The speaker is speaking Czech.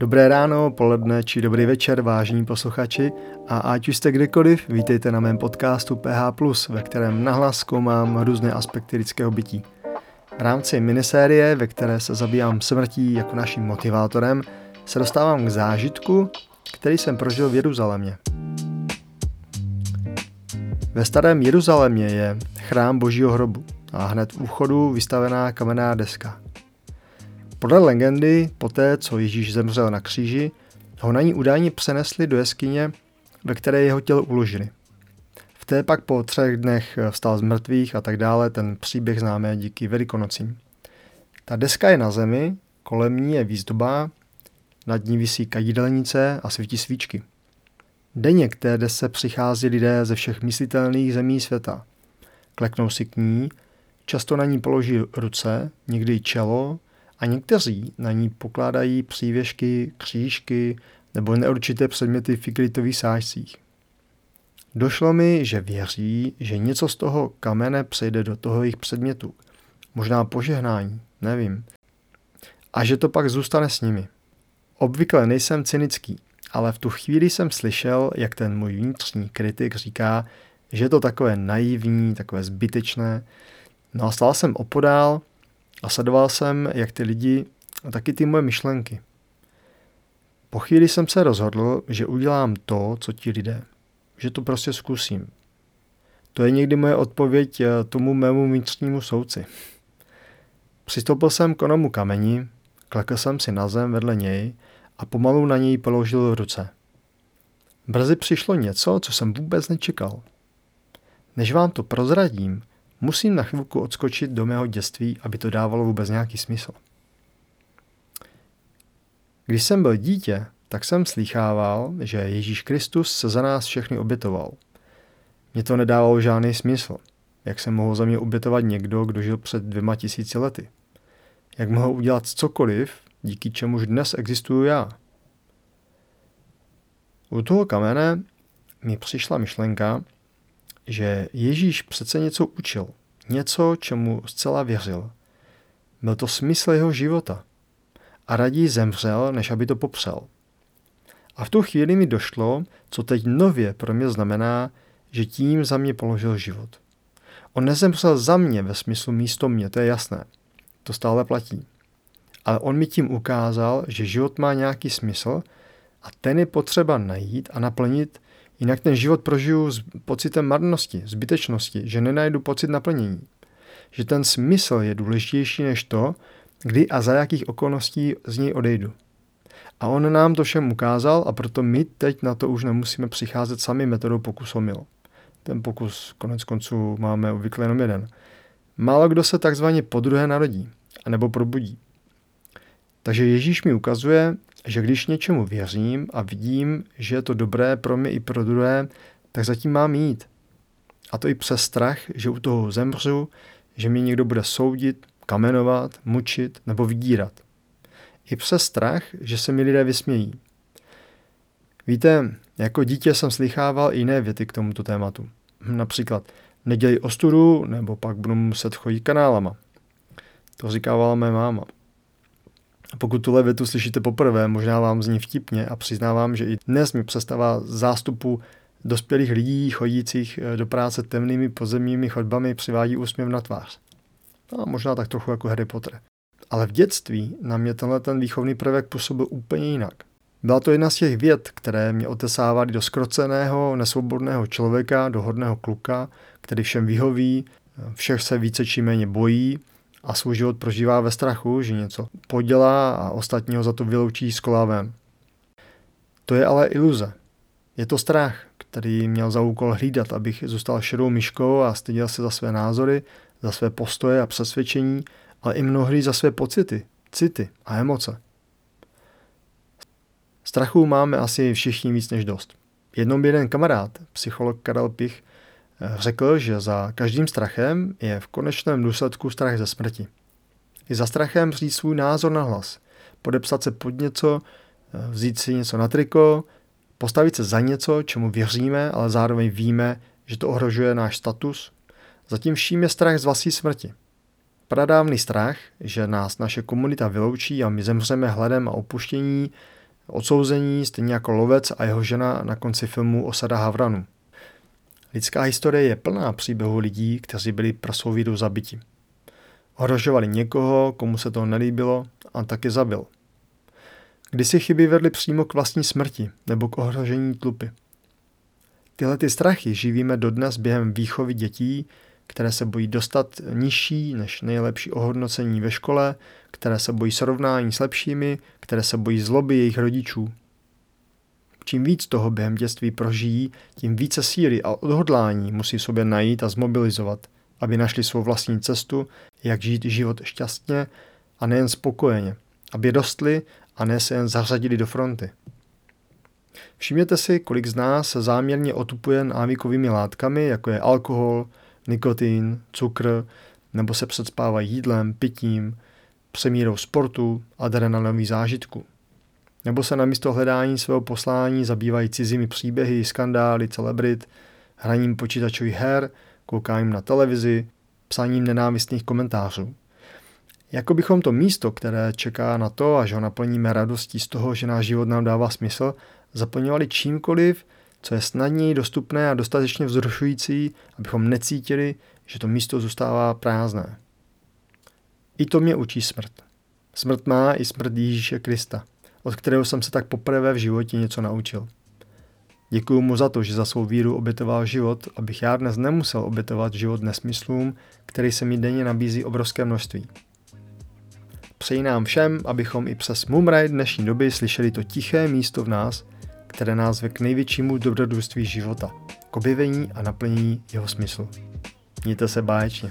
Dobré ráno, poledne či dobrý večer, vážní posluchači, a ať už jste kdekoliv, vítejte na mém podcastu PH+, ve kterém nahlas zkoumám různé aspekty lidského bytí. V rámci minisérie, ve které se zabývám smrtí jako naším motivátorem, se dostávám k zážitku, který jsem prožil v Jeruzalémě. Ve starém Jeruzalémě je chrám božího hrobu a hned v úchodu vystavená kamenná deska. Podle legendy, poté co Ježíš zemřel na kříži, ho na ní údajně přenesli do jeskyně, ve které jeho tělo uložili. V té pak po třech dnech vstal z mrtvých a tak dále, ten příběh známe díky Velikonocím. Ta deska je na zemi, kolem ní je výzdoba, nad ní visí kajídelnice a svítí svíčky. Denně k té desce přichází lidé ze všech myslitelných zemí světa. Kleknou si k ní, často na ní položí ruce, někdy čelo a někteří na ní pokládají přívěšky, křížky nebo neurčité předměty v igelitových sáčcích. Došlo mi, že věří, že něco z toho kamene přejde do toho jejich předmětu. Možná požehnání, nevím. A že to pak zůstane s nimi. Obvykle nejsem cynický, ale v tu chvíli jsem slyšel, jak ten můj vnitřní kritik říká, že je to takové naivní, takové zbytečné. No a stál jsem opodál a sledoval jsem, jak ty lidi a taky ty moje myšlenky. Po chvíli jsem se rozhodl, že udělám to, co ti lidé. Že to prostě zkusím. To je někdy moje odpověď eh, tomu mému vnitřnímu souci. Přistoupil jsem k onomu kameni, klekl jsem si na zem vedle něj a pomalu na něj položil ruce. Brzy přišlo něco, co jsem vůbec nečekal. Než vám to prozradím, musím na chvilku odskočit do mého dětství, aby to dávalo vůbec nějaký smysl. Když jsem byl dítě, tak jsem slýchával, že Ježíš Kristus se za nás všechny obětoval. Mně to nedávalo žádný smysl. Jak se mohl za mě obětovat někdo, kdo žil před dvěma tisíci lety? Jak mohl udělat cokoliv, díky čemuž dnes existuju já? U toho kamene mi přišla myšlenka, že Ježíš přece něco učil, něco, čemu zcela věřil. Byl to smysl jeho života a raději zemřel, než aby to popřel. A v tu chvíli mi došlo, co teď nově pro mě znamená, že tím za mě položil život. On nezemřel za mě ve smyslu místo mě, to je jasné. To stále platí. Ale on mi tím ukázal, že život má nějaký smysl a ten je potřeba najít a naplnit, jinak ten život prožiju s pocitem marnosti, zbytečnosti, že nenajdu pocit naplnění. Že ten smysl je důležitější než to, kdy a za jakých okolností z něj odejdu. A on nám to všem ukázal a proto my teď na to už nemusíme přicházet sami metodou pokus mil. Ten pokus konec konců máme obvykle jenom jeden. Málo kdo se takzvaně podruhé narodí, anebo probudí. Takže Ježíš mi ukazuje, že když něčemu věřím a vidím, že je to dobré pro mě i pro druhé, tak zatím mám jít. A to i přes strach, že u toho zemřu, že mě někdo bude soudit, kamenovat, mučit nebo vydírat. I přes strach, že se mi lidé vysmějí. Víte, jako dítě jsem slychával i jiné věty k tomuto tématu. Například, nedělej ostudu, nebo pak budu muset chodit kanálama. To říkávala mé máma. A pokud tuhle větu slyšíte poprvé, možná vám zní vtipně a přiznávám, že i dnes mi přestává zástupu dospělých lidí chodících eh, do práce temnými pozemními chodbami přivádí úsměv na tvář. No, možná tak trochu jako Harry Potter. Ale v dětství na mě tenhle ten výchovný prvek působil úplně jinak. Byla to jedna z těch věd, které mě otesávaly do skroceného, nesvobodného člověka, do hodného kluka, který všem vyhoví, všech se více či méně bojí a svůj život prožívá ve strachu, že něco podělá a ostatního za to vyloučí s kolávem. To je ale iluze. Je to strach, který měl za úkol hlídat, abych zůstal šedou myškou a styděl se za své názory, za své postoje a přesvědčení, ale i mnohdy za své pocity, city a emoce. Strachu máme asi všichni víc než dost. Jednou jeden kamarád, psycholog Karel Pich, řekl, že za každým strachem je v konečném důsledku strach ze smrti. I za strachem říct svůj názor na hlas, podepsat se pod něco, vzít si něco na triko, postavit se za něco, čemu věříme, ale zároveň víme, že to ohrožuje náš status. Zatím vším je strach z vlastní smrti. Pradávný strach, že nás naše komunita vyloučí a my zemřeme hledem a opuštění, odsouzení, stejně jako lovec a jeho žena na konci filmu Osada Havranu. Lidská historie je plná příběhů lidí, kteří byli pro svou víru zabiti. Ohrožovali někoho, komu se to nelíbilo a taky zabil. Kdysi chyby vedly přímo k vlastní smrti nebo k ohrožení tlupy. Tyhle ty strachy živíme dodnes během výchovy dětí, které se bojí dostat nižší než nejlepší ohodnocení ve škole, které se bojí srovnání s lepšími, které se bojí zloby jejich rodičů. Čím víc toho během dětství prožijí, tím více síly a odhodlání musí sobě najít a zmobilizovat, aby našli svou vlastní cestu, jak žít život šťastně a nejen spokojeně, aby rostli a ne se jen zařadili do fronty. Všimněte si, kolik z nás se záměrně otupuje návykovými látkami, jako je alkohol, nikotin, cukr, nebo se předspávají jídlem, pitím, přemírou sportu, adrenalinový zážitku. Nebo se namísto hledání svého poslání zabývají cizími příběhy, skandály, celebrit, hraním počítačových her, koukáním na televizi, psáním nenávistných komentářů. Jako bychom to místo, které čeká na to, až ho naplníme radostí z toho, že náš život nám dává smysl, zaplňovali čímkoliv, co je snadněji dostupné a dostatečně vzrušující, abychom necítili, že to místo zůstává prázdné. I to mě učí smrt. Smrt má i smrt Ježíše Krista, od kterého jsem se tak poprvé v životě něco naučil. Děkuji mu za to, že za svou víru obětoval život, abych já dnes nemusel obětovat život nesmyslům, který se mi denně nabízí obrovské množství. Přeji nám všem, abychom i přes mumraj dnešní doby slyšeli to tiché místo v nás, které nás ve k největšímu dobrodružství života, k objevení a naplnění jeho smyslu. Mějte se báječně.